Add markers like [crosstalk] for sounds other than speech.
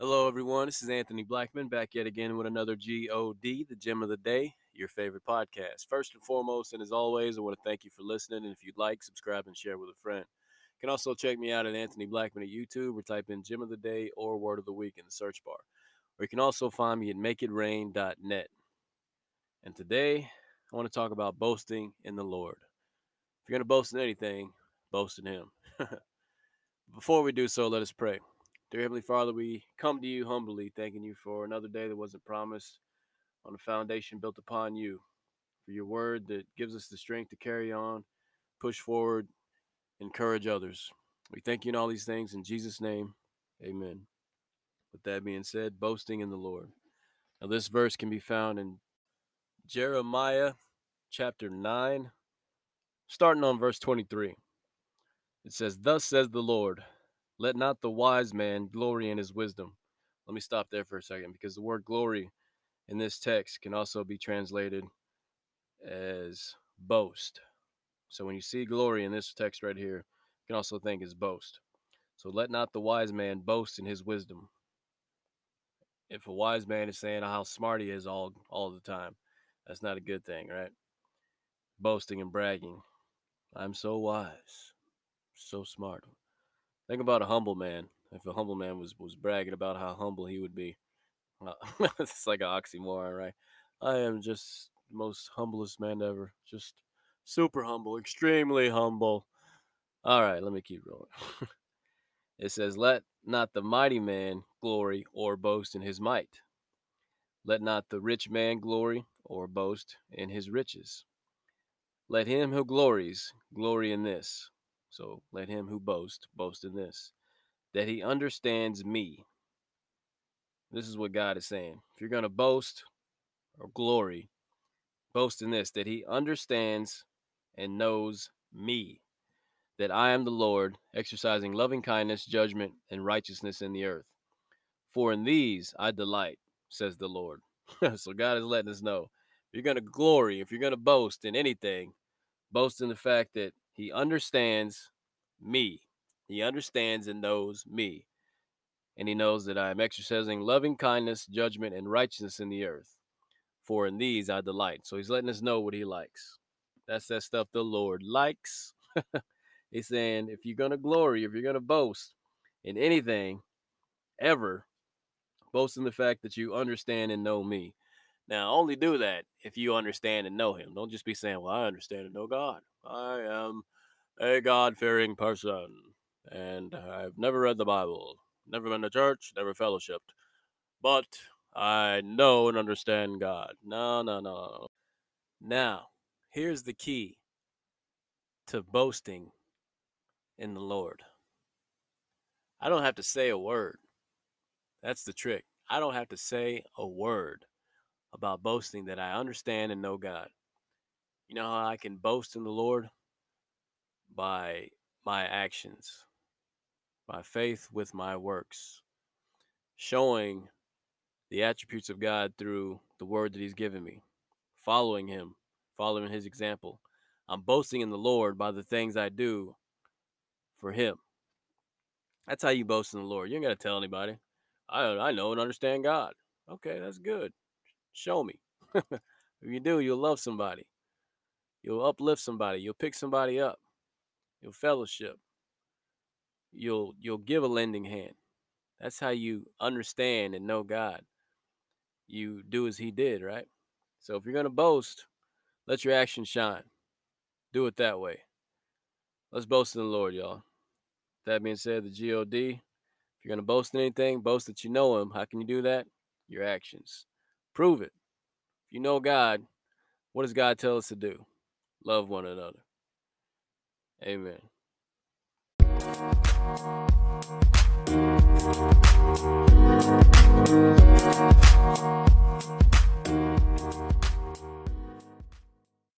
This is Anthony Blackman back yet again with another GOD, the gem of the day, your favorite podcast. First and foremost, and as always, I want to thank you for listening. And if you'd like, subscribe and share with a friend. You can also check me out at Anthony Blackman at YouTube or type in Gem of the Day or Word of the Week in the search bar. Or you can also find me at makeitrain.net. And today, I want to talk about boasting in the Lord. If you're going to boast in anything, boast in Him. [laughs] Before we do so, let us pray. Dear Heavenly Father, we come to you humbly, thanking you for another day that wasn't promised on a foundation built upon you, for your word that gives us the strength to carry on, push forward, encourage others. We thank you in all these things in Jesus' name. Amen. With that being said, boasting in the Lord. Now, this verse can be found in Jeremiah chapter 9, starting on verse 23. It says, Thus says the Lord. Let not the wise man glory in his wisdom. Let me stop there for a second because the word glory in this text can also be translated as boast. So when you see glory in this text right here, you can also think as boast. So let not the wise man boast in his wisdom. If a wise man is saying how smart he is all all the time, that's not a good thing, right? Boasting and bragging. I'm so wise, so smart. Think about a humble man. If a humble man was was bragging about how humble he would be, uh, [laughs] it's like an oxymoron, right? I am just the most humblest man ever. Just super humble, extremely humble. All right, let me keep rolling. [laughs] it says, "Let not the mighty man glory or boast in his might. Let not the rich man glory or boast in his riches. Let him who glories glory in this." So let him who boasts boast in this that he understands me. This is what God is saying. If you're going to boast or glory, boast in this that he understands and knows me, that I am the Lord, exercising loving kindness, judgment, and righteousness in the earth. For in these I delight, says the Lord. [laughs] so God is letting us know if you're going to glory, if you're going to boast in anything, boast in the fact that he understands me. He understands and knows me. And he knows that I am exercising loving kindness, judgment, and righteousness in the earth. For in these I delight. So he's letting us know what he likes. That's that stuff the Lord likes. [laughs] he's saying if you're going to glory, if you're going to boast in anything ever, boast in the fact that you understand and know me. Now, only do that if you understand and know him. Don't just be saying, Well, I understand and know God. I am a God fearing person, and I've never read the Bible, never been to church, never fellowshipped, but I know and understand God. No, no, no. Now, here's the key to boasting in the Lord. I don't have to say a word. That's the trick. I don't have to say a word about boasting that I understand and know God. You know how I can boast in the Lord? By my actions, by faith with my works, showing the attributes of God through the word that He's given me, following Him, following His example. I'm boasting in the Lord by the things I do for Him. That's how you boast in the Lord. You ain't got to tell anybody. I, I know and understand God. Okay, that's good. Show me. [laughs] if you do, you'll love somebody. You'll uplift somebody. You'll pick somebody up. You'll fellowship. You'll you'll give a lending hand. That's how you understand and know God. You do as he did, right? So if you're gonna boast, let your actions shine. Do it that way. Let's boast in the Lord, y'all. That being said, the God. If you're gonna boast in anything, boast that you know him. How can you do that? Your actions. Prove it. If you know God, what does God tell us to do? Love one another. Amen.